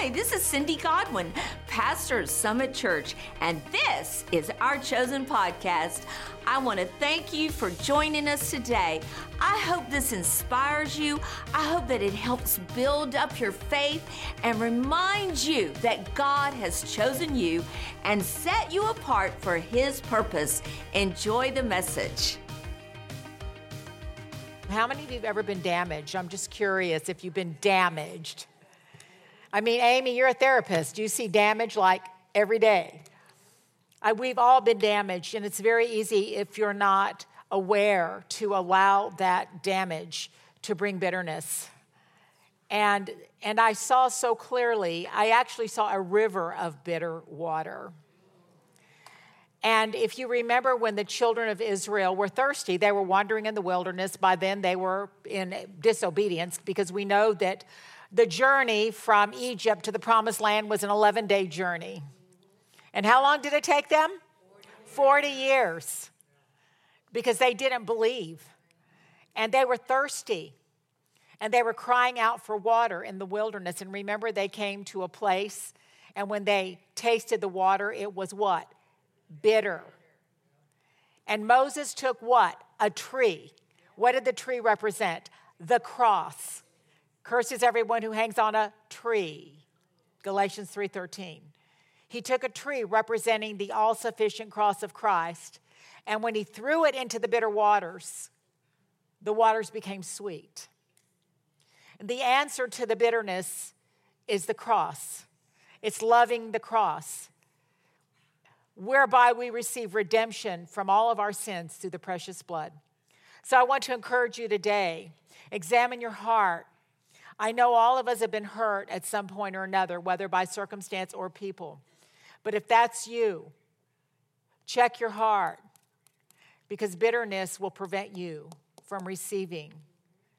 Hi, this is Cindy Godwin, pastor of Summit Church, and this is our chosen podcast. I want to thank you for joining us today. I hope this inspires you. I hope that it helps build up your faith and remind you that God has chosen you and set you apart for His purpose. Enjoy the message. How many of you have ever been damaged? I'm just curious if you've been damaged. I mean, Amy, you're a therapist. You see damage like every day. I, we've all been damaged, and it's very easy if you're not aware to allow that damage to bring bitterness. And, and I saw so clearly, I actually saw a river of bitter water. And if you remember when the children of Israel were thirsty, they were wandering in the wilderness. By then, they were in disobedience because we know that the journey from Egypt to the promised land was an 11 day journey. And how long did it take them? 40 years. Because they didn't believe. And they were thirsty. And they were crying out for water in the wilderness. And remember, they came to a place, and when they tasted the water, it was what? Bitter. And Moses took what? A tree. What did the tree represent? The cross. Curses everyone who hangs on a tree. Galatians 3:13. He took a tree representing the all-sufficient cross of Christ, and when he threw it into the bitter waters, the waters became sweet. The answer to the bitterness is the cross. It's loving the cross, whereby we receive redemption from all of our sins through the precious blood. So I want to encourage you today examine your heart I know all of us have been hurt at some point or another, whether by circumstance or people. But if that's you, check your heart because bitterness will prevent you from receiving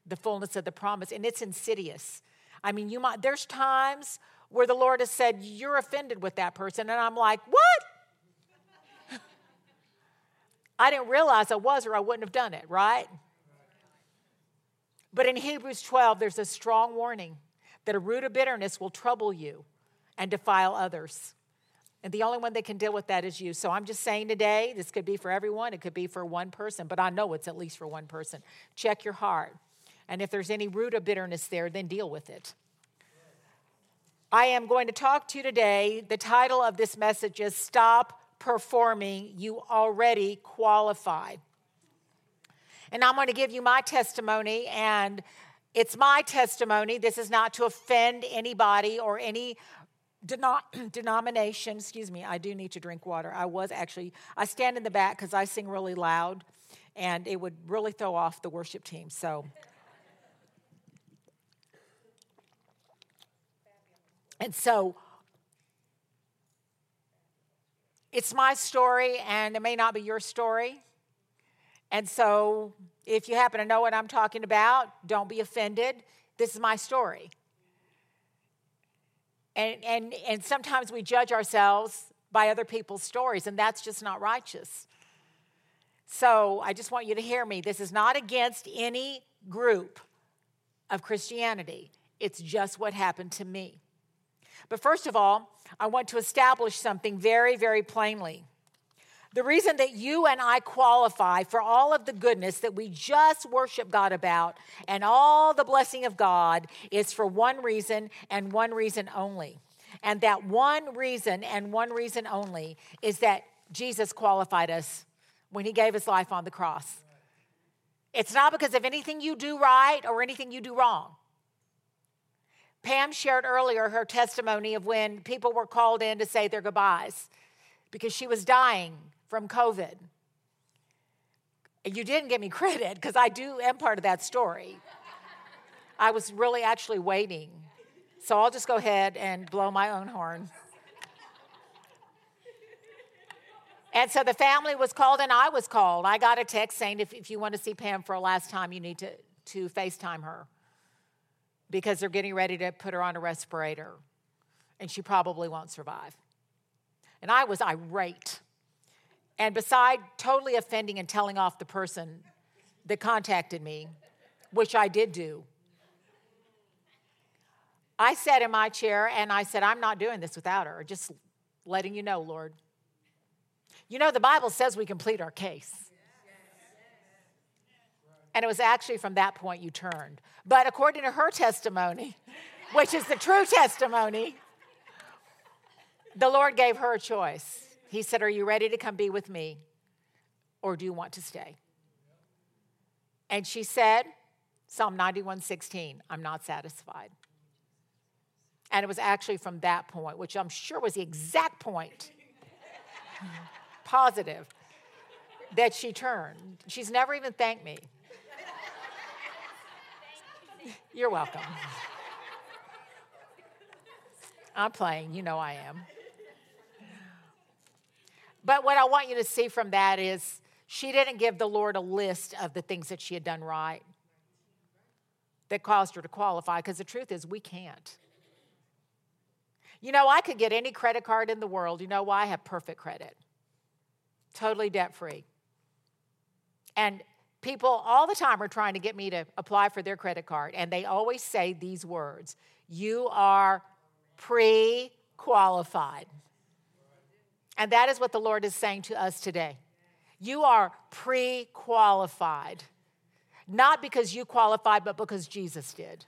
the fullness of the promise and it's insidious. I mean, you might there's times where the Lord has said you're offended with that person and I'm like, "What?" I didn't realize I was or I wouldn't have done it, right? But in Hebrews 12, there's a strong warning that a root of bitterness will trouble you and defile others. And the only one that can deal with that is you. So I'm just saying today, this could be for everyone, it could be for one person, but I know it's at least for one person. Check your heart. And if there's any root of bitterness there, then deal with it. I am going to talk to you today. The title of this message is Stop Performing, You Already Qualified. And I'm going to give you my testimony, and it's my testimony. This is not to offend anybody or any denomination. Excuse me, I do need to drink water. I was actually, I stand in the back because I sing really loud, and it would really throw off the worship team. So. And so it's my story, and it may not be your story. And so, if you happen to know what I'm talking about, don't be offended. This is my story. And, and, and sometimes we judge ourselves by other people's stories, and that's just not righteous. So, I just want you to hear me. This is not against any group of Christianity, it's just what happened to me. But first of all, I want to establish something very, very plainly. The reason that you and I qualify for all of the goodness that we just worship God about and all the blessing of God is for one reason and one reason only. And that one reason and one reason only is that Jesus qualified us when he gave his life on the cross. It's not because of anything you do right or anything you do wrong. Pam shared earlier her testimony of when people were called in to say their goodbyes because she was dying from COVID. And you didn't give me credit because I do am part of that story. I was really actually waiting. So I'll just go ahead and blow my own horn. And so the family was called and I was called. I got a text saying if, if you want to see Pam for a last time, you need to, to FaceTime her because they're getting ready to put her on a respirator and she probably won't survive. And I was irate. And beside totally offending and telling off the person that contacted me, which I did do, I sat in my chair and I said, I'm not doing this without her. Just letting you know, Lord. You know, the Bible says we complete our case. And it was actually from that point you turned. But according to her testimony, which is the true testimony, the Lord gave her a choice. He said, Are you ready to come be with me? Or do you want to stay? And she said, Psalm 91 16, I'm not satisfied. And it was actually from that point, which I'm sure was the exact point, positive, that she turned. She's never even thanked me. You're welcome. I'm playing, you know I am. But what I want you to see from that is she didn't give the Lord a list of the things that she had done right that caused her to qualify, because the truth is, we can't. You know, I could get any credit card in the world. You know why? I have perfect credit, totally debt free. And people all the time are trying to get me to apply for their credit card, and they always say these words You are pre qualified. And that is what the Lord is saying to us today. You are pre qualified, not because you qualified, but because Jesus did.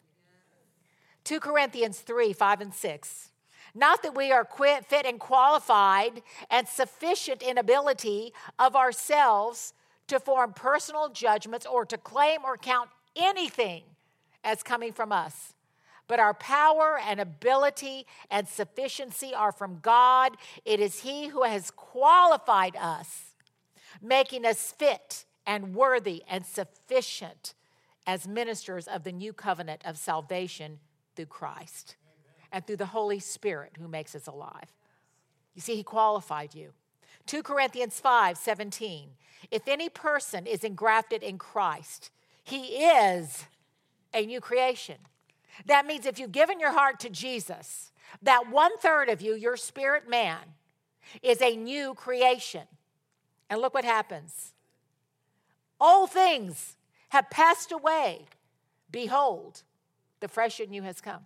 2 Corinthians 3 5 and 6. Not that we are quit, fit and qualified and sufficient in ability of ourselves to form personal judgments or to claim or count anything as coming from us. But our power and ability and sufficiency are from God. It is He who has qualified us making us fit and worthy and sufficient as ministers of the new covenant of salvation through Christ and through the Holy Spirit who makes us alive. You see, He qualified you. 2 Corinthians 5 17. If any person is engrafted in Christ, he is a new creation. That means if you've given your heart to Jesus, that one third of you, your spirit man, is a new creation. And look what happens. All things have passed away. Behold, the fresh in you has come.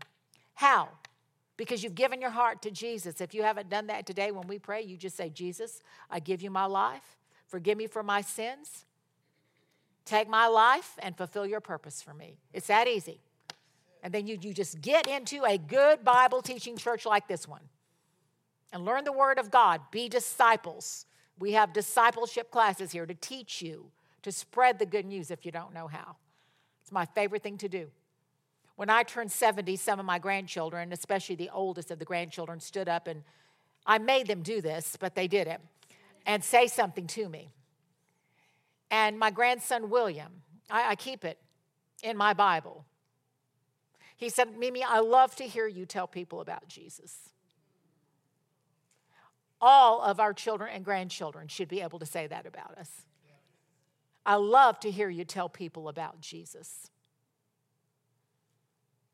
How? Because you've given your heart to Jesus. If you haven't done that today when we pray, you just say, Jesus, I give you my life. Forgive me for my sins. Take my life and fulfill your purpose for me. It's that easy. And then you, you just get into a good Bible teaching church like this one and learn the Word of God. Be disciples. We have discipleship classes here to teach you to spread the good news if you don't know how. It's my favorite thing to do. When I turned 70, some of my grandchildren, especially the oldest of the grandchildren, stood up and I made them do this, but they did it and say something to me. And my grandson, William, I, I keep it in my Bible. He said, Mimi, I love to hear you tell people about Jesus all of our children and grandchildren should be able to say that about us. I love to hear you tell people about Jesus.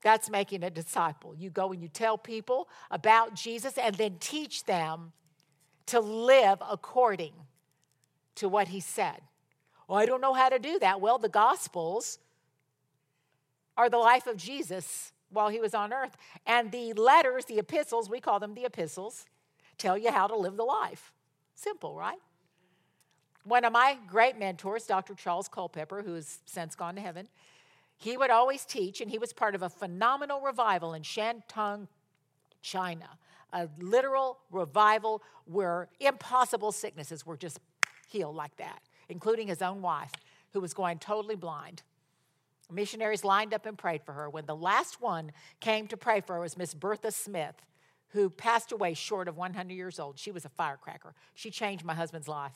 That's making a disciple. You go and you tell people about Jesus and then teach them to live according to what he said. Well, I don't know how to do that. Well, the Gospels are the life of Jesus while he was on earth. And the letters, the epistles, we call them the epistles, tell you how to live the life. Simple, right? One of my great mentors, Dr. Charles Culpepper, who has since gone to heaven, he would always teach, and he was part of a phenomenal revival in Shantung, China, a literal revival where impossible sicknesses were just healed like that, including his own wife, who was going totally blind. Missionaries lined up and prayed for her. When the last one came to pray for her was Miss Bertha Smith, who passed away short of 100 years old. She was a firecracker. She changed my husband's life.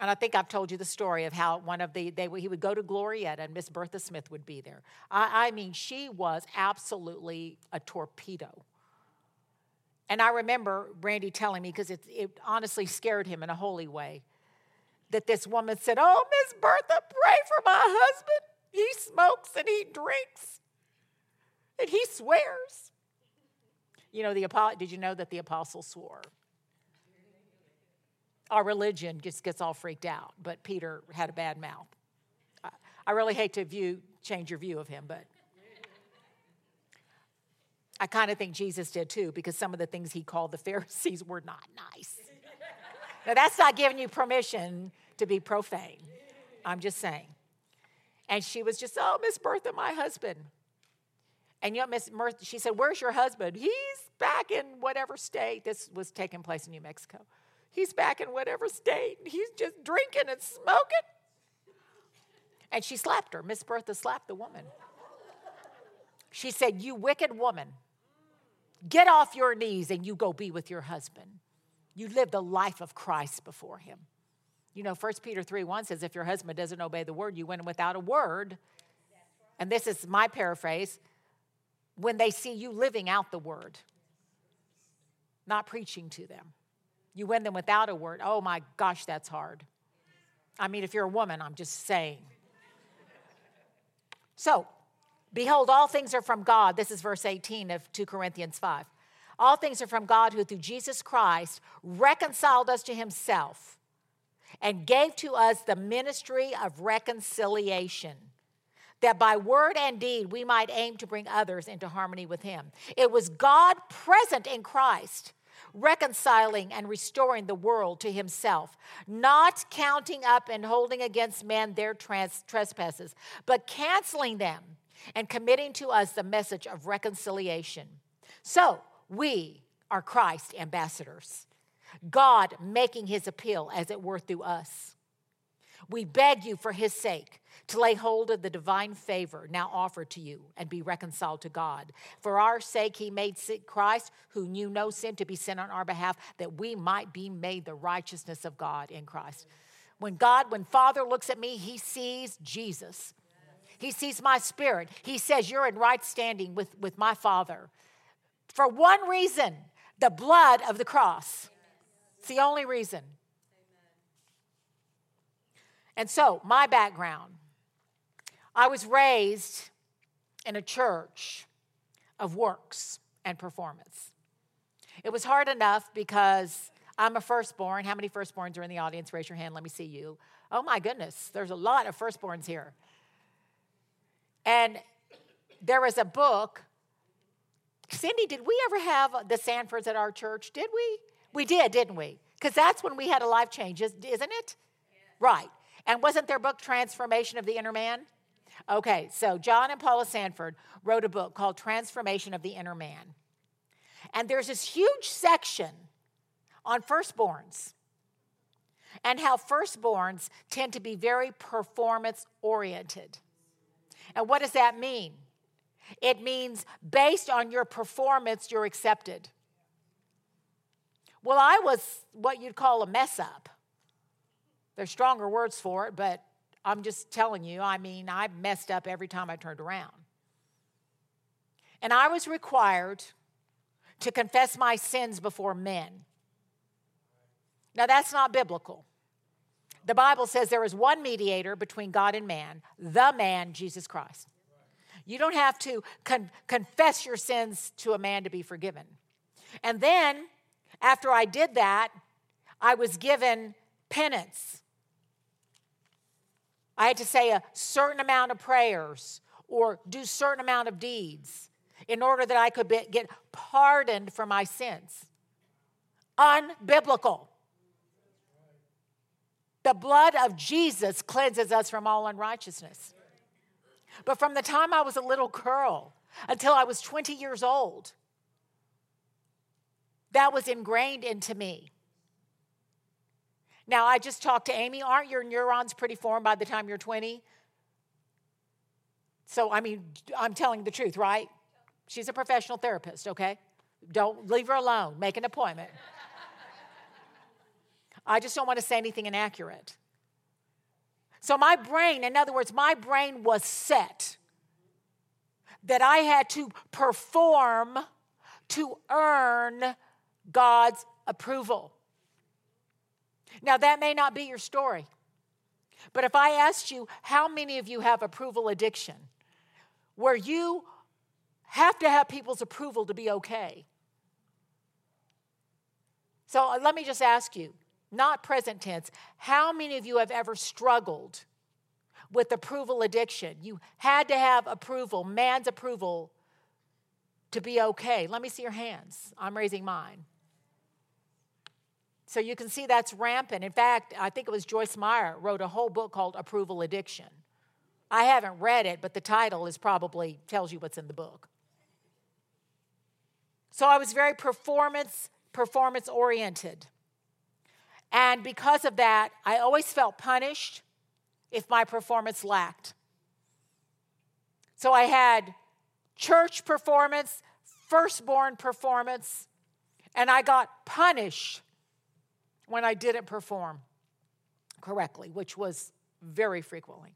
And I think I've told you the story of how one of the, they, he would go to Glorieta and Miss Bertha Smith would be there. I, I mean, she was absolutely a torpedo. And I remember Randy telling me, because it, it honestly scared him in a holy way, that this woman said, Oh, Miss Bertha, pray for my husband. He smokes and he drinks and he swears. You know, the did you know that the apostle swore? Our religion just gets all freaked out, but Peter had a bad mouth. I really hate to view change your view of him, but I kind of think Jesus did too, because some of the things he called the Pharisees were not nice. Now, that's not giving you permission to be profane. I'm just saying. And she was just, oh, Miss Bertha, my husband. And you know, Miss Bertha, she said, Where's your husband? He's back in whatever state. This was taking place in New Mexico. He's back in whatever state. He's just drinking and smoking. And she slapped her. Miss Bertha slapped the woman. She said, You wicked woman, get off your knees and you go be with your husband. You live the life of Christ before him. You know, 1 Peter 3 1 says, If your husband doesn't obey the word, you went without a word. And this is my paraphrase when they see you living out the word, not preaching to them. You win them without a word. Oh my gosh, that's hard. I mean, if you're a woman, I'm just saying. So, behold, all things are from God. This is verse 18 of 2 Corinthians 5. All things are from God who, through Jesus Christ, reconciled us to himself and gave to us the ministry of reconciliation that by word and deed we might aim to bring others into harmony with Him. It was God present in Christ, reconciling and restoring the world to Himself, not counting up and holding against men their trans- trespasses, but canceling them and committing to us the message of reconciliation. So we are Christ ambassadors, God making His appeal, as it were, through us. We beg you for his sake to lay hold of the divine favor now offered to you and be reconciled to God. For our sake, he made Christ, who knew no sin, to be sin on our behalf, that we might be made the righteousness of God in Christ. When God, when Father looks at me, he sees Jesus. He sees my spirit. He says, You're in right standing with, with my Father. For one reason the blood of the cross. It's the only reason. And so, my background I was raised in a church of works and performance. It was hard enough because I'm a firstborn. How many firstborns are in the audience? Raise your hand. Let me see you. Oh my goodness, there's a lot of firstborns here. And there was a book. Cindy, did we ever have the Sandfords at our church? Did we? We did, didn't we? Because that's when we had a life change, isn't it? Yeah. Right. And wasn't their book Transformation of the Inner Man? Okay, so John and Paula Sandford wrote a book called Transformation of the Inner Man. And there's this huge section on firstborns and how firstborns tend to be very performance oriented. And what does that mean? It means based on your performance, you're accepted. Well, I was what you'd call a mess up. There's stronger words for it, but I'm just telling you, I mean, I messed up every time I turned around. And I was required to confess my sins before men. Now, that's not biblical. The Bible says there is one mediator between God and man, the man, Jesus Christ. You don't have to con- confess your sins to a man to be forgiven. And then, after I did that, I was given penance. I had to say a certain amount of prayers or do certain amount of deeds in order that I could be, get pardoned for my sins. Unbiblical. The blood of Jesus cleanses us from all unrighteousness. But from the time I was a little girl until I was 20 years old, that was ingrained into me. Now, I just talked to Amy. Aren't your neurons pretty formed by the time you're 20? So, I mean, I'm telling the truth, right? She's a professional therapist, okay? Don't leave her alone. Make an appointment. I just don't want to say anything inaccurate. So, my brain, in other words, my brain was set that I had to perform to earn God's approval. Now, that may not be your story, but if I asked you, how many of you have approval addiction where you have to have people's approval to be okay? So uh, let me just ask you, not present tense, how many of you have ever struggled with approval addiction? You had to have approval, man's approval, to be okay? Let me see your hands. I'm raising mine. So you can see that's rampant. In fact, I think it was Joyce Meyer wrote a whole book called Approval Addiction. I haven't read it, but the title is probably tells you what's in the book. So I was very performance performance oriented. And because of that, I always felt punished if my performance lacked. So I had church performance, firstborn performance, and I got punished when I didn't perform correctly, which was very frequently.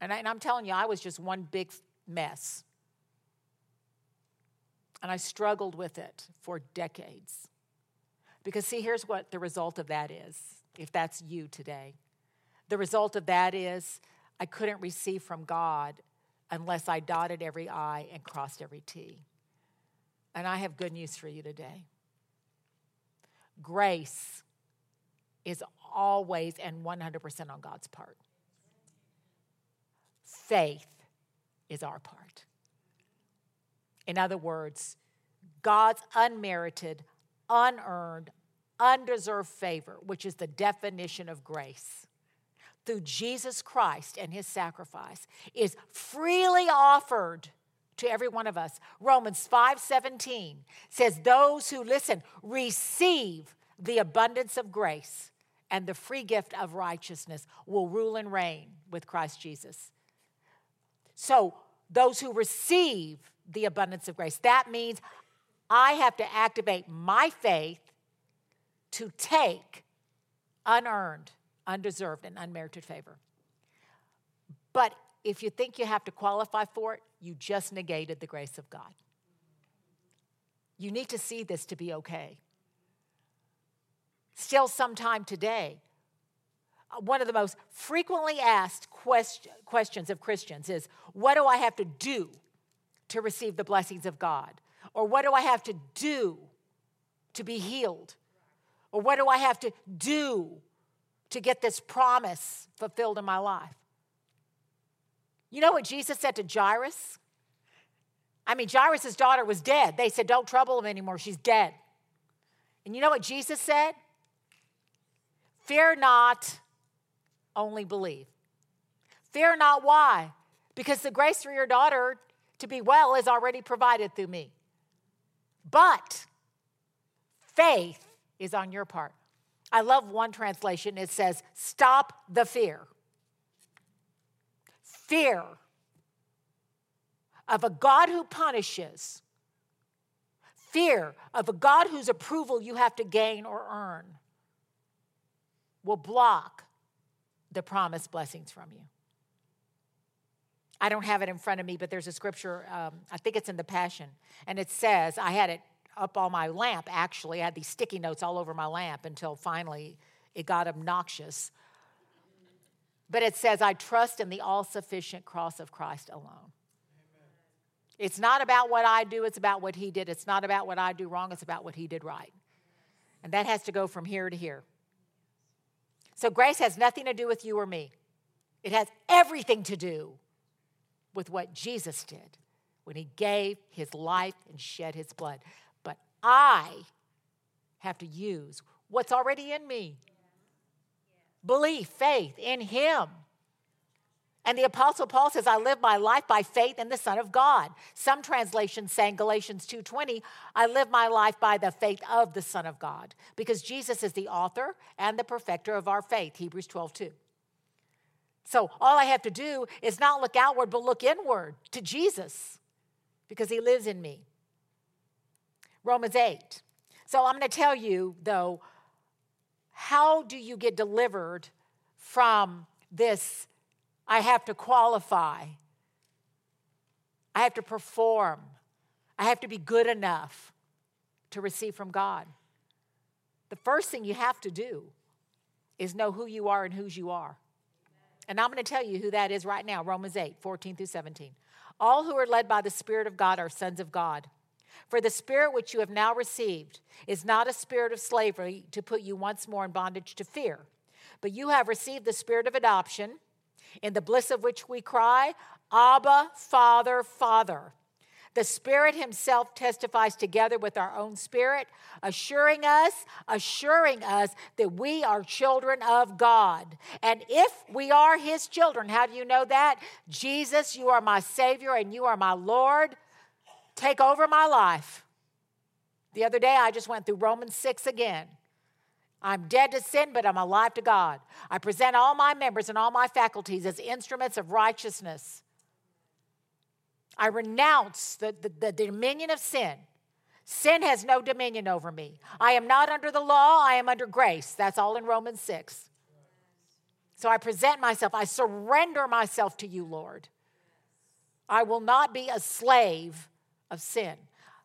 And, I, am telling you, I was just one big mess. And I struggled with it for decades. Because, see, here's what the result of that is, if that's you today. The result of that is I couldn't receive from God unless I dotted every I and crossed every T. And I have good news for you today. Grace is always and 100% on God's part. Faith is our part. In other words, God's unmerited, unearned, undeserved favor, which is the definition of grace, through Jesus Christ and his sacrifice, is freely offered to every one of us. Romans 5:17 says those who listen receive the abundance of grace and the free gift of righteousness will rule and reign with Christ Jesus. So, those who receive the abundance of grace, that means I have to activate my faith to take unearned, undeserved, and unmerited favor. But if you think you have to qualify for it, you just negated the grace of God. You need to see this to be okay. Still, sometime today, uh, one of the most frequently asked quest- questions of Christians is What do I have to do to receive the blessings of God? Or what do I have to do to be healed? Or what do I have to do to get this promise fulfilled in my life? You know what Jesus said to Jairus? I mean, Jairus' daughter was dead. They said, Don't trouble him anymore. She's dead. And you know what Jesus said? Fear not, only believe. Fear not, why? Because the grace for your daughter to be well is already provided through me. But faith is on your part. I love one translation, it says, Stop the fear. Fear of a God who punishes, fear of a God whose approval you have to gain or earn will block the promised blessings from you. I don't have it in front of me, but there's a scripture, um, I think it's in the Passion, and it says, I had it up on my lamp actually. I had these sticky notes all over my lamp until finally it got obnoxious. But it says, I trust in the all sufficient cross of Christ alone. Amen. It's not about what I do, it's about what he did. It's not about what I do wrong, it's about what he did right. And that has to go from here to here. So grace has nothing to do with you or me, it has everything to do with what Jesus did when he gave his life and shed his blood. But I have to use what's already in me belief, faith in him. And the Apostle Paul says, I live my life by faith in the Son of God. Some translations saying Galatians 2:20, I live my life by the faith of the Son of God, because Jesus is the author and the perfecter of our faith, Hebrews 12:2. So all I have to do is not look outward, but look inward to Jesus, because he lives in me. Romans 8. So I'm going to tell you, though, how do you get delivered from this I have to qualify. I have to perform. I have to be good enough to receive from God. The first thing you have to do is know who you are and whose you are. And I'm going to tell you who that is right now Romans 8, 14 through 17. All who are led by the Spirit of God are sons of God. For the Spirit which you have now received is not a spirit of slavery to put you once more in bondage to fear, but you have received the Spirit of adoption in the bliss of which we cry, Abba, Father, Father. The Spirit Himself testifies together with our own spirit, assuring us, assuring us that we are children of God. And if we are His children, how do you know that? Jesus, you are my Savior and you are my Lord. Take over my life. The other day, I just went through Romans 6 again. I'm dead to sin, but I'm alive to God. I present all my members and all my faculties as instruments of righteousness. I renounce the, the, the, dominion of sin. Sin has no dominion over me. I am not under the law, I am under grace. That's all in Romans 6. So I present myself, I surrender myself to you, Lord. I will not be a slave of sin.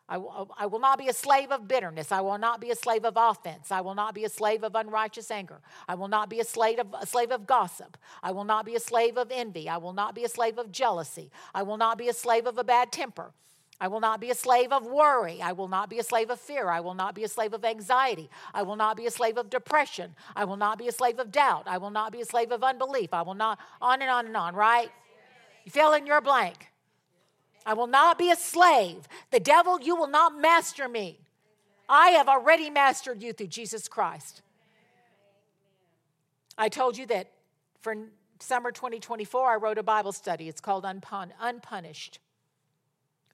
I, I will not be a slave of bitterness. I will not be a slave of offense. I will not be a slave of unrighteous anger. I will not be a slave of, a slave of gossip. I will not be a slave of envy. I will not be a slave of jealousy. I will not be a slave of a bad temper. I will not be a slave of worry. I will not be a slave of fear. I will not be a slave of anxiety. I will not be a slave of depression. I will not be a slave of doubt. I will not be a slave of unbelief. I will not, on and on and on, right? You fill in your blank. I will not be a slave. The devil, you will not master me. I have already mastered you through Jesus Christ. I told you that for summer 2024, I wrote a Bible study. It's called Unpun- Unpunished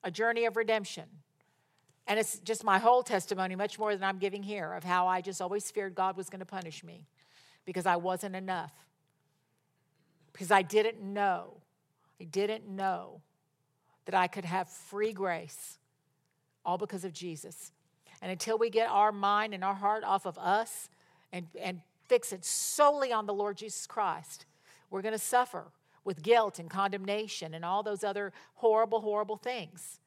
A Journey of Redemption. And it's just my whole testimony, much more than I'm giving here, of how I just always feared God was going to punish me because I wasn't enough. Because I didn't know. I didn't know that I could have free grace, all because of Jesus. And until we get our mind and our heart off of us and, and fix it solely on the Lord Jesus Christ, we're going to suffer with guilt and condemnation and all those other horrible, horrible things.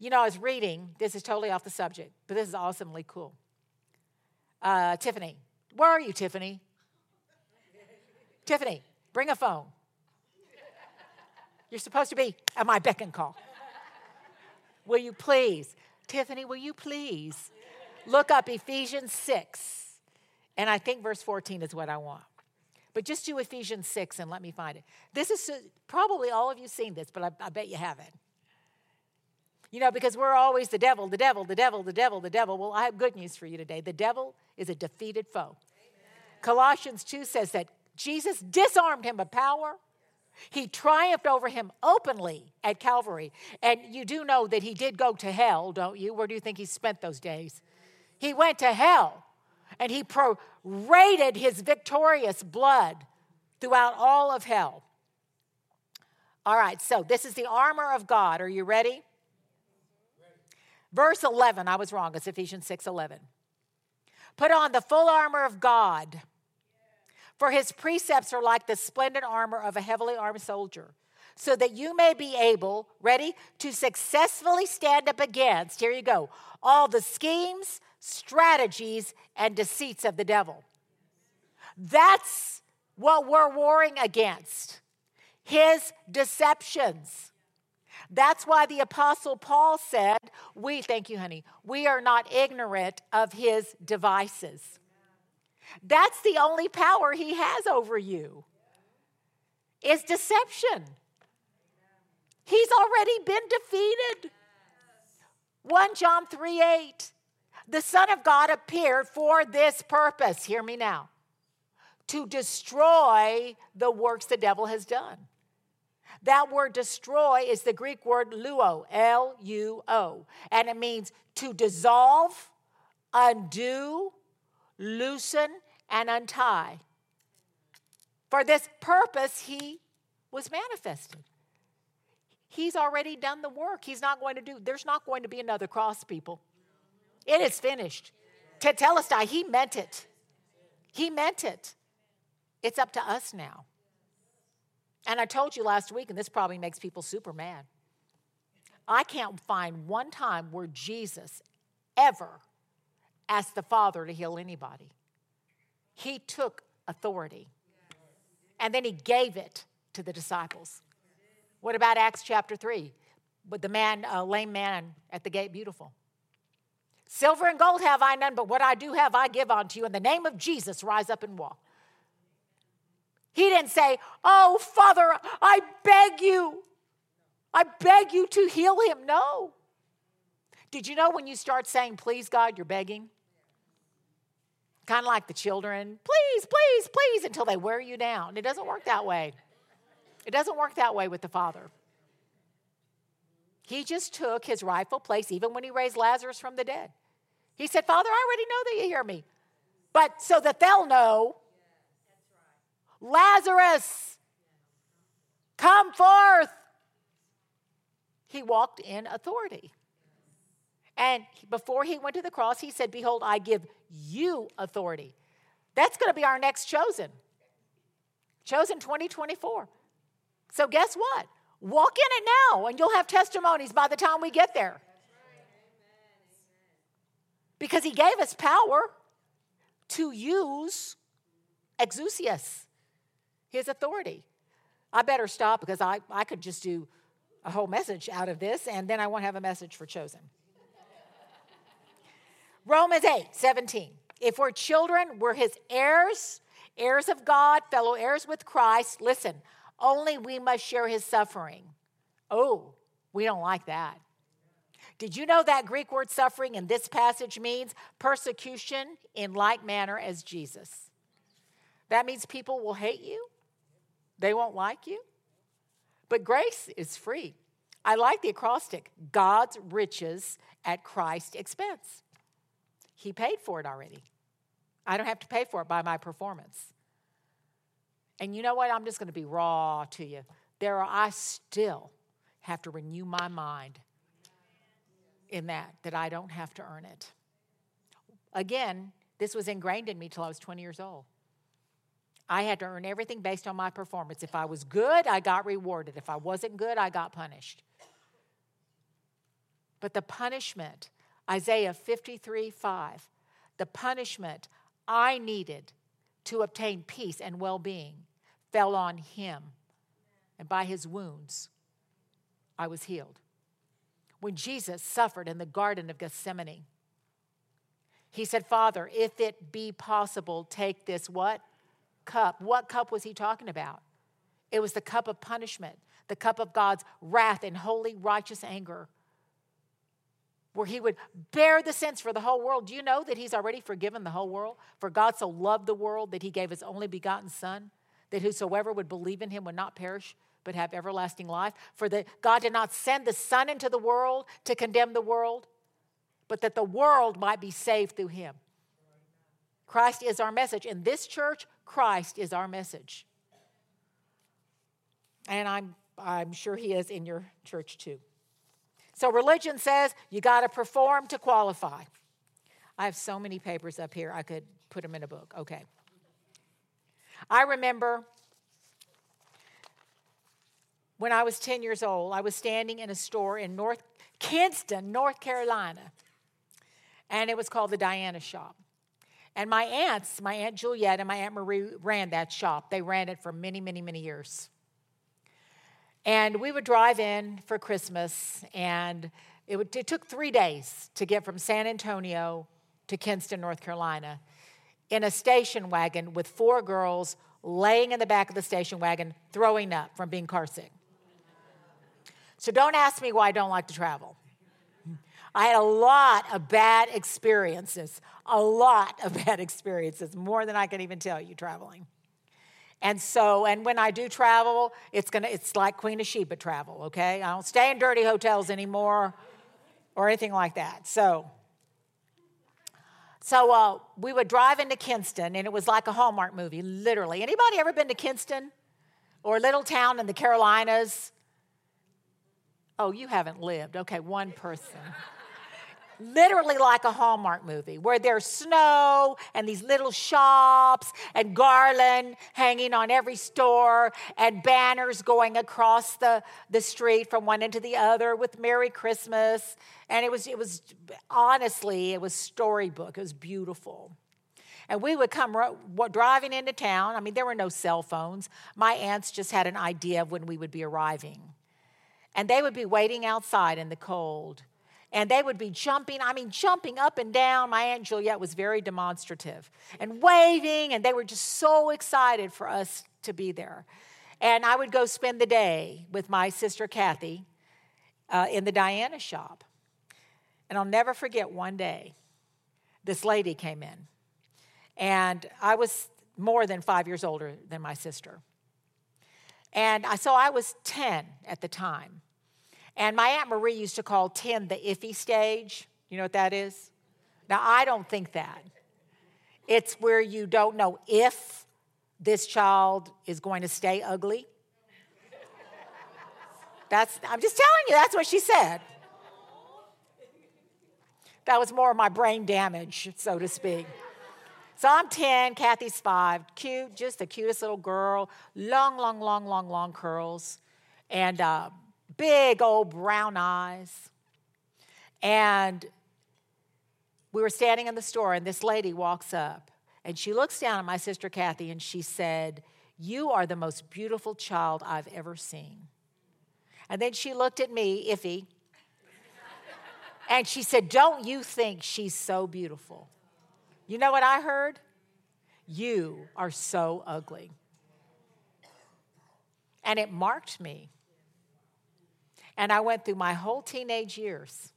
You know, I was reading, this is totally off the subject, but this is awesomely cool. Uh, Tiffany, where are you, Tiffany? Tiffany, bring a phone. You're supposed to be at my beck and call. Will you please? Tiffany, will you please look up Ephesians 6? And I think verse 14 is what I want. But just do Ephesians 6 and let me find it. This is probably all of you seen this, but I, I bet you haven't. You know, because we're always the devil, the devil, the devil, the devil, the devil. Well, I have good news for you today. The devil is a defeated foe. Amen. Colossians 2 says that Jesus disarmed him of power he triumphed over him openly at Calvary. And you do know that he did go to hell, don't you? Where do you think he spent those days? He went to hell and he paraded his victorious blood throughout all of hell. All right, so this is the armor of God. Are you ready? ready? Verse 11, I was wrong. It's Ephesians 6 11. Put on the full armor of God for his precepts are like the splendid armor of a heavily armed soldier, so that you may be able, ready, to successfully stand up against, here you go, all the schemes, strategies, and deceits of the devil. That's what we're warring against his deceptions. That's why the Apostle Paul said, We, thank you, honey, we are not ignorant of his devices. That's the only power he has over you. Is deception. He's already been defeated. 1 John 3 8. The Son of God appeared for this purpose. Hear me now. To destroy the works the devil has done. That word destroy is the Greek word luo, L U O, and it means to dissolve, undo, loosen, and untie. For this purpose, he was manifested. He's already done the work. He's not going to do, there's not going to be another cross, people. It is finished. Tetelestai, he meant it. He meant it. It's up to us now. And I told you last week, and this probably makes people super mad. I can't find one time where Jesus ever asked the Father to heal anybody. He took authority and then he gave it to the disciples. What about Acts chapter 3? With the man, uh, lame man at the gate, beautiful. Silver and gold have I none, but what I do have I give unto you. In the name of Jesus, rise up and walk. He didn't say, Oh, Father, I beg you. I beg you to heal him. No. Did you know when you start saying, please, God, you're begging? Kind of like the children, please, please, please, until they wear you down. It doesn't work that way. It doesn't work that way with the Father. He just took his rightful place, even when he raised Lazarus from the dead. He said, Father, I already know that you hear me. But so that they'll know, Lazarus, come forth. He walked in authority. And before he went to the cross, he said, Behold, I give you authority. That's going to be our next chosen. Chosen 2024. So, guess what? Walk in it now, and you'll have testimonies by the time we get there. Because he gave us power to use exousias, his authority. I better stop because I, I could just do a whole message out of this, and then I won't have a message for chosen. Romans 8, 17. If we're children, we're his heirs, heirs of God, fellow heirs with Christ. Listen, only we must share his suffering. Oh, we don't like that. Did you know that Greek word suffering in this passage means persecution in like manner as Jesus? That means people will hate you, they won't like you. But grace is free. I like the acrostic God's riches at Christ's expense. He paid for it already. I don't have to pay for it by my performance. And you know what? I'm just going to be raw to you. There are, I still have to renew my mind in that, that I don't have to earn it. Again, this was ingrained in me till I was 20 years old. I had to earn everything based on my performance. If I was good, I got rewarded. If I wasn't good, I got punished. But the punishment, Isaiah 53 5, the punishment I needed to obtain peace and well being fell on him. And by his wounds, I was healed. When Jesus suffered in the Garden of Gethsemane, he said, Father, if it be possible, take this what? Cup. What cup was he talking about? It was the cup of punishment, the cup of God's wrath and holy, righteous anger, where he would bear the sins for the whole world. Do you know that he's already forgiven the whole world? For God so loved the world that he gave his only begotten Son, that whosoever would believe in him would not perish, but have everlasting life. For that God did not send the Son into the world to condemn the world, but that the world might be saved through him. Christ is our message. In this church, Christ is our message. And I'm, I'm sure he is in your church too. So religion says you got to perform to qualify. I have so many papers up here, I could put them in a book. Okay. I remember when I was 10 years old, I was standing in a store in North Kinston, North Carolina, and it was called the Diana Shop. And my aunts, my Aunt Juliet and my Aunt Marie, ran that shop. They ran it for many, many, many years. And we would drive in for Christmas, and it, would, it took three days to get from San Antonio to Kinston, North Carolina, in a station wagon with four girls laying in the back of the station wagon, throwing up from being carsick. So don't ask me why I don't like to travel. I had a lot of bad experiences, a lot of bad experiences, more than I can even tell you traveling. And so, and when I do travel, it's gonna, it's like Queen of Sheba travel, okay? I don't stay in dirty hotels anymore or anything like that. So, so uh, we would drive into Kinston, and it was like a Hallmark movie, literally. Anybody ever been to Kinston or a little town in the Carolinas? Oh, you haven't lived. Okay, one person. Literally like a Hallmark movie where there's snow and these little shops and garland hanging on every store and banners going across the, the street from one end to the other with Merry Christmas. And it was, it was honestly, it was storybook. It was beautiful. And we would come driving into town. I mean, there were no cell phones. My aunts just had an idea of when we would be arriving. And they would be waiting outside in the cold. And they would be jumping, I mean, jumping up and down. My Aunt Juliet was very demonstrative and waving, and they were just so excited for us to be there. And I would go spend the day with my sister Kathy uh, in the Diana shop. And I'll never forget one day, this lady came in. And I was more than five years older than my sister. And I, so I was 10 at the time. And my Aunt Marie used to call 10 the iffy stage. You know what that is? Now, I don't think that. It's where you don't know if this child is going to stay ugly. That's, I'm just telling you, that's what she said. That was more of my brain damage, so to speak. So I'm 10, Kathy's five, cute, just the cutest little girl, long, long, long, long, long curls, and uh, big old brown eyes. And we were standing in the store, and this lady walks up and she looks down at my sister Kathy and she said, You are the most beautiful child I've ever seen. And then she looked at me, iffy, and she said, Don't you think she's so beautiful? You know what I heard? You are so ugly. And it marked me. And I went through my whole teenage years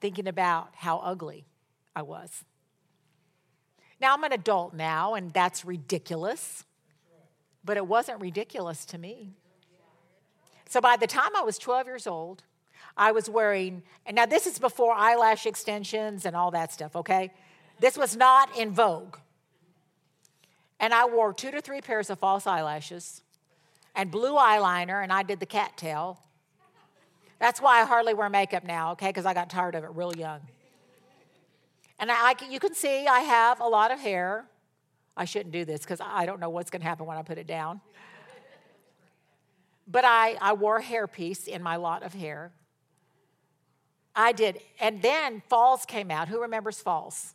thinking about how ugly I was. Now I'm an adult now, and that's ridiculous, but it wasn't ridiculous to me. So by the time I was 12 years old, I was wearing, and now this is before eyelash extensions and all that stuff, okay? This was not in vogue. And I wore two to three pairs of false eyelashes and blue eyeliner, and I did the cattail. That's why I hardly wear makeup now, okay? Because I got tired of it real young. And I, you can see I have a lot of hair. I shouldn't do this because I don't know what's going to happen when I put it down. But I, I wore a hairpiece in my lot of hair. I did. And then falls came out. Who remembers falls?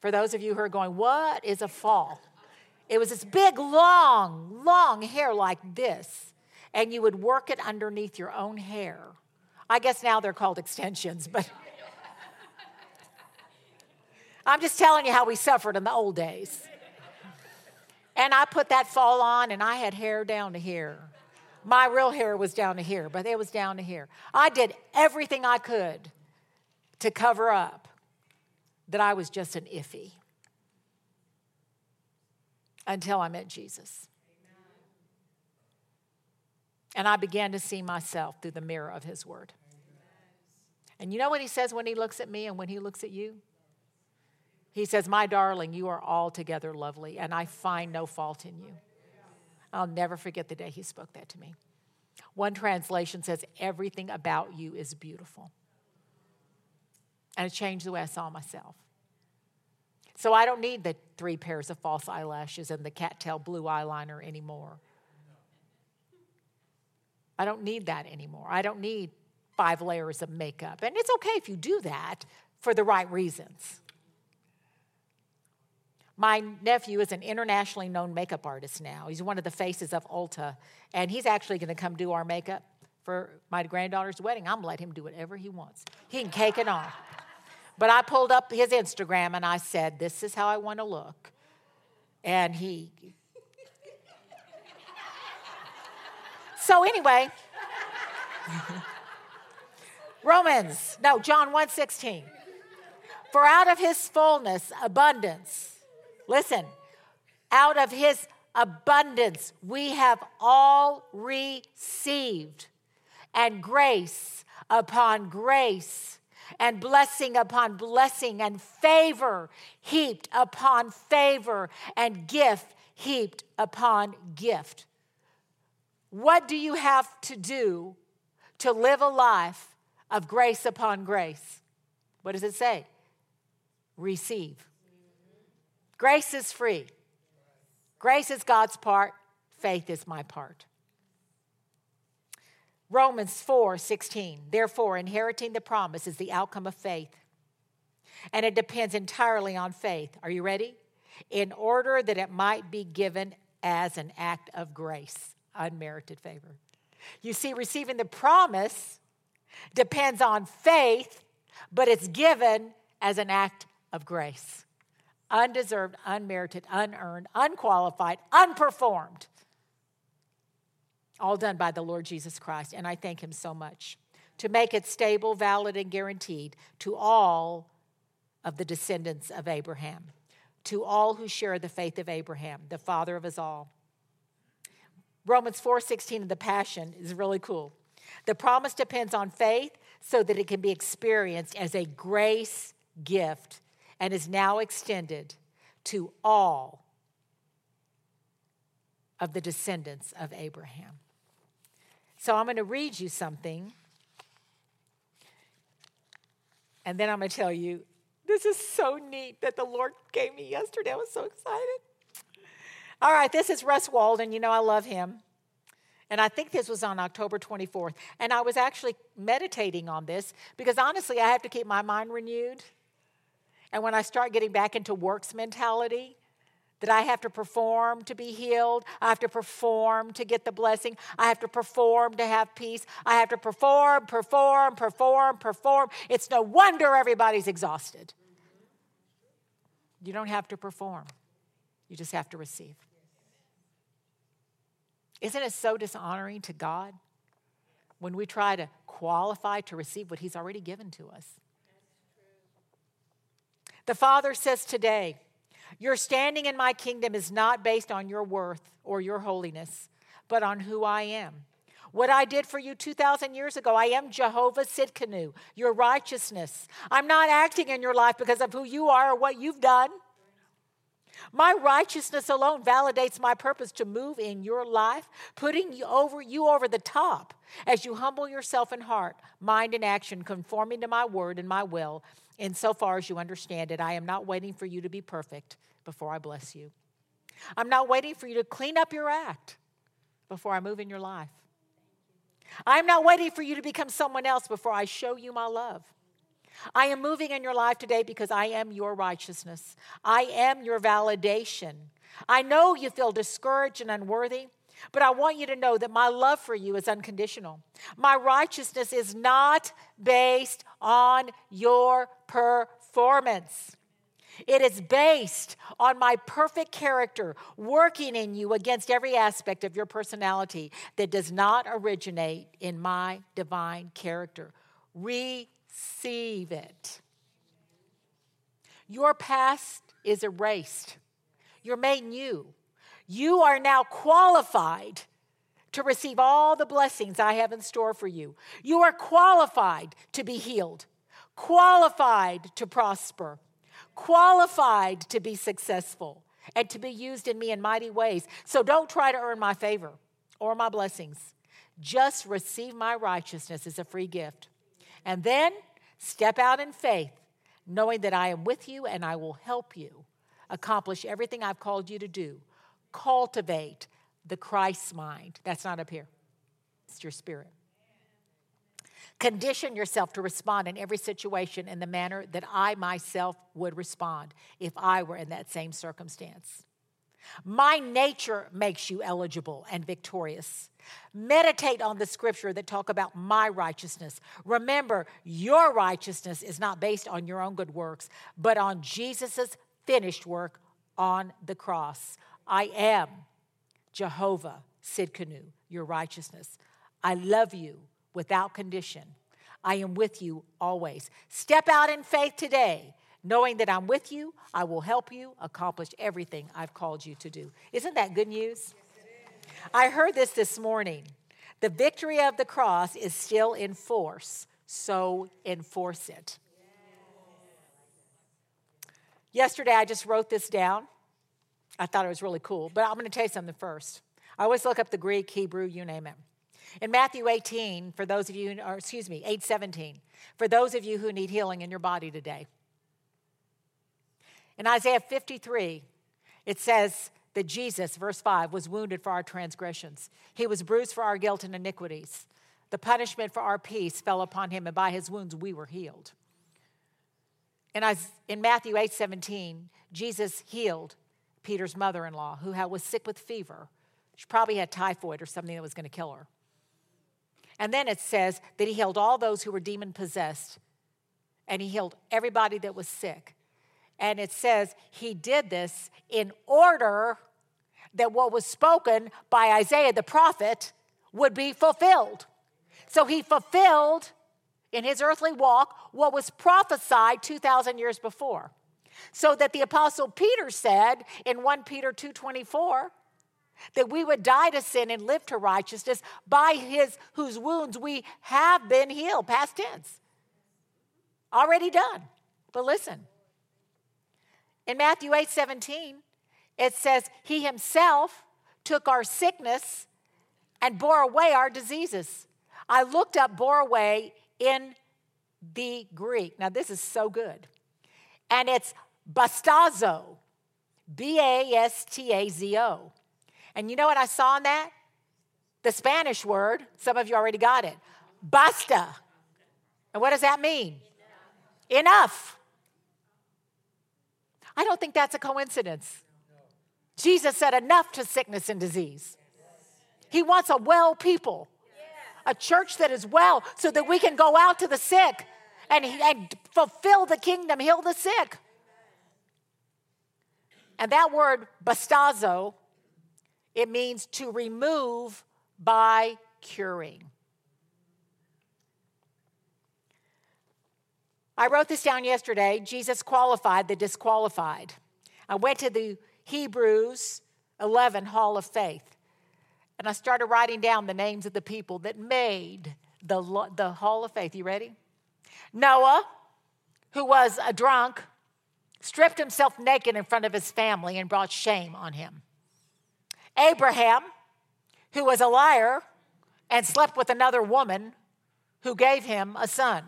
For those of you who are going, what is a fall? It was this big, long, long hair like this, and you would work it underneath your own hair. I guess now they're called extensions, but I'm just telling you how we suffered in the old days. And I put that fall on, and I had hair down to here. My real hair was down to here, but it was down to here. I did everything I could to cover up that I was just an iffy until I met Jesus. And I began to see myself through the mirror of His Word. And you know what He says when He looks at me and when He looks at you? He says, My darling, you are altogether lovely, and I find no fault in you. I'll never forget the day he spoke that to me. One translation says, Everything about you is beautiful. And it changed the way I saw myself. So I don't need the three pairs of false eyelashes and the cattail blue eyeliner anymore. I don't need that anymore. I don't need five layers of makeup. And it's okay if you do that for the right reasons. My nephew is an internationally known makeup artist now. He's one of the faces of Ulta, and he's actually going to come do our makeup for my granddaughter's wedding. I'm to let him do whatever he wants. He can cake it on. But I pulled up his Instagram and I said, This is how I want to look. And he. So, anyway, Romans, no, John 1 16. For out of his fullness, abundance, Listen, out of his abundance we have all received, and grace upon grace, and blessing upon blessing, and favor heaped upon favor, and gift heaped upon gift. What do you have to do to live a life of grace upon grace? What does it say? Receive. Grace is free. Grace is God's part, faith is my part. Romans 4 16. Therefore, inheriting the promise is the outcome of faith. And it depends entirely on faith. Are you ready? In order that it might be given as an act of grace, unmerited favor. You see, receiving the promise depends on faith, but it's given as an act of grace undeserved, unmerited, unearned, unqualified, unperformed. All done by the Lord Jesus Christ, and I thank Him so much. to make it stable, valid, and guaranteed to all of the descendants of Abraham, to all who share the faith of Abraham, the father of us all. Romans 4:16 in the Passion is really cool. The promise depends on faith so that it can be experienced as a grace gift and is now extended to all of the descendants of Abraham. So I'm going to read you something and then I'm going to tell you this is so neat that the Lord gave me yesterday. I was so excited. All right, this is Russ Walden. You know, I love him. And I think this was on October 24th. And I was actually meditating on this because honestly, I have to keep my mind renewed. And when I start getting back into works mentality, that I have to perform to be healed. I have to perform to get the blessing. I have to perform to have peace. I have to perform, perform, perform, perform. It's no wonder everybody's exhausted. You don't have to perform, you just have to receive. Isn't it so dishonoring to God when we try to qualify to receive what He's already given to us? The Father says today, your standing in my kingdom is not based on your worth or your holiness, but on who I am. What I did for you 2,000 years ago, I am Jehovah Sidkenu, your righteousness. I'm not acting in your life because of who you are or what you've done. My righteousness alone validates my purpose to move in your life, putting you over you over the top as you humble yourself in heart, mind, and action, conforming to my word and my will, insofar as you understand it. I am not waiting for you to be perfect before I bless you. I'm not waiting for you to clean up your act before I move in your life. I'm not waiting for you to become someone else before I show you my love. I am moving in your life today because I am your righteousness. I am your validation. I know you feel discouraged and unworthy, but I want you to know that my love for you is unconditional. My righteousness is not based on your performance. It is based on my perfect character working in you against every aspect of your personality that does not originate in my divine character. Receive it. Your past is erased, you're made new. You are now qualified to receive all the blessings I have in store for you. You are qualified to be healed, qualified to prosper, qualified to be successful, and to be used in me in mighty ways. So don't try to earn my favor or my blessings. Just receive my righteousness as a free gift. And then step out in faith, knowing that I am with you and I will help you accomplish everything I've called you to do cultivate the Christ mind. That's not up here, it's your spirit. Condition yourself to respond in every situation in the manner that I myself would respond if I were in that same circumstance. My nature makes you eligible and victorious. Meditate on the scripture that talk about my righteousness. Remember, your righteousness is not based on your own good works, but on Jesus' finished work on the cross. I am Jehovah Sidkenu, your righteousness. I love you without condition. I am with you always. Step out in faith today, knowing that I'm with you. I will help you accomplish everything I've called you to do. Isn't that good news? I heard this this morning. The victory of the cross is still in force, so enforce it. Yesterday, I just wrote this down. I thought it was really cool. But I'm going to tell you something first. I always look up the Greek, Hebrew, you name it. In Matthew 18, for those of you, or excuse me, 817, for those of you who need healing in your body today. In Isaiah 53, it says that Jesus, verse 5, was wounded for our transgressions. He was bruised for our guilt and iniquities. The punishment for our peace fell upon him, and by his wounds we were healed. And in Matthew 8 17, Jesus healed Peter's mother in law, who was sick with fever. She probably had typhoid or something that was going to kill her. And then it says that he healed all those who were demon possessed, and he healed everybody that was sick. And it says he did this in order that what was spoken by Isaiah the prophet would be fulfilled. So he fulfilled in his earthly walk what was prophesied 2,000 years before. So that the apostle Peter said in 1 Peter 2:24 that we would die to sin and live to righteousness by his whose wounds we have been healed past tense. Already done. But listen. In Matthew 8:17 it says he himself took our sickness and bore away our diseases. I looked up bore away in the Greek. Now, this is so good. And it's bastazo, B A S T A Z O. And you know what I saw in that? The Spanish word, some of you already got it, basta. And what does that mean? Enough. I don't think that's a coincidence. Jesus said enough to sickness and disease. He wants a well people, a church that is well, so that we can go out to the sick and, and fulfill the kingdom, heal the sick. And that word bastazo, it means to remove by curing. I wrote this down yesterday. Jesus qualified the disqualified. I went to the Hebrews 11 Hall of Faith. And I started writing down the names of the people that made the, the Hall of Faith. You ready? Noah, who was a drunk, stripped himself naked in front of his family and brought shame on him. Abraham, who was a liar and slept with another woman who gave him a son.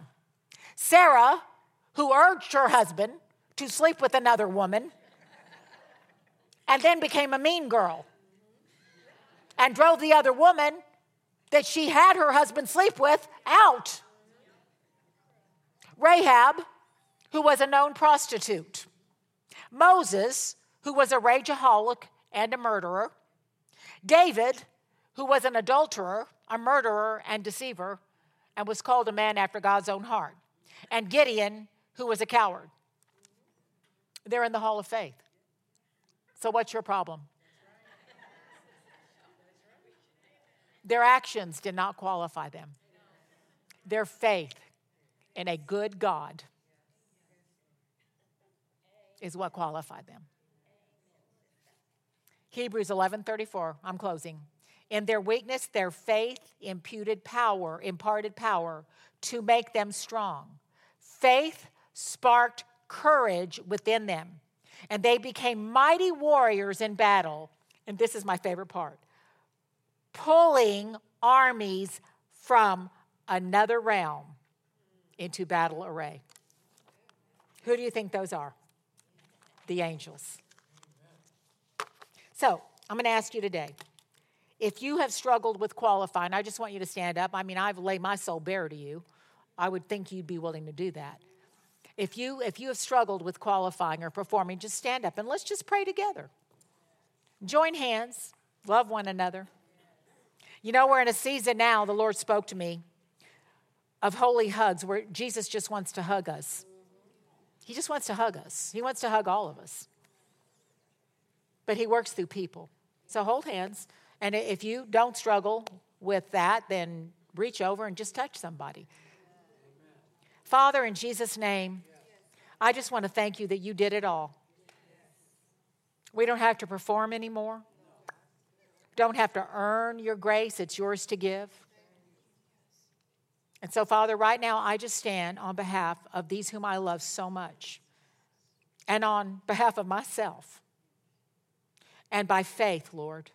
Sarah, who urged her husband to sleep with another woman and then became a mean girl and drove the other woman that she had her husband sleep with out. Rahab, who was a known prostitute. Moses, who was a rageaholic and a murderer. David, who was an adulterer, a murderer, and deceiver, and was called a man after God's own heart. And Gideon, who was a coward. They're in the Hall of Faith. So, what's your problem? Their actions did not qualify them. Their faith in a good God is what qualified them. Hebrews 11:34, I'm closing. In their weakness their faith imputed power, imparted power to make them strong. Faith sparked courage within them and they became mighty warriors in battle. And this is my favorite part pulling armies from another realm into battle array. Who do you think those are? The angels. So, I'm going to ask you today if you have struggled with qualifying, I just want you to stand up. I mean, I've laid my soul bare to you. I would think you'd be willing to do that. If you if you have struggled with qualifying or performing, just stand up and let's just pray together. Join hands, love one another. You know, we're in a season now, the Lord spoke to me of holy hugs where Jesus just wants to hug us. He just wants to hug us. He wants to hug all of us. But he works through people. So hold hands. And if you don't struggle with that, then reach over and just touch somebody. Father, in Jesus' name, I just want to thank you that you did it all. We don't have to perform anymore. Don't have to earn your grace, it's yours to give. And so, Father, right now I just stand on behalf of these whom I love so much and on behalf of myself. And by faith, Lord,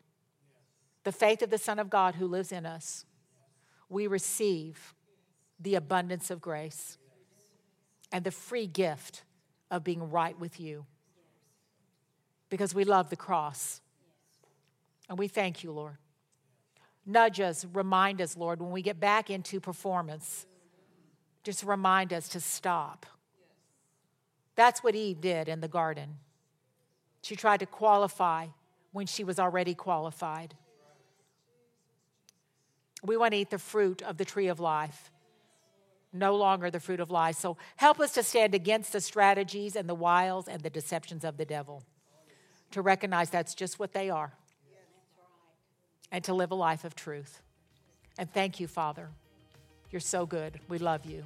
the faith of the Son of God who lives in us, we receive the abundance of grace and the free gift of being right with you. Because we love the cross. And we thank you, Lord. Nudge us, remind us, Lord, when we get back into performance, just remind us to stop. That's what Eve did in the garden. She tried to qualify when she was already qualified. We want to eat the fruit of the tree of life no longer the fruit of lies. So help us to stand against the strategies and the wiles and the deceptions of the devil, to recognize that's just what they are, and to live a life of truth. And thank you, Father. You're so good. We love you.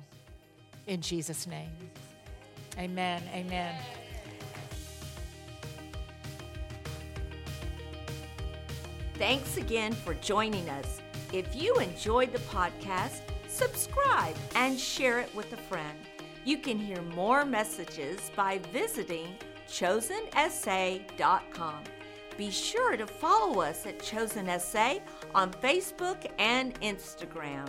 In Jesus' name. Amen. Amen. Thanks again for joining us. If you enjoyed the podcast, subscribe and share it with a friend. You can hear more messages by visiting chosensa.com. Be sure to follow us at Chosen SA on Facebook and Instagram.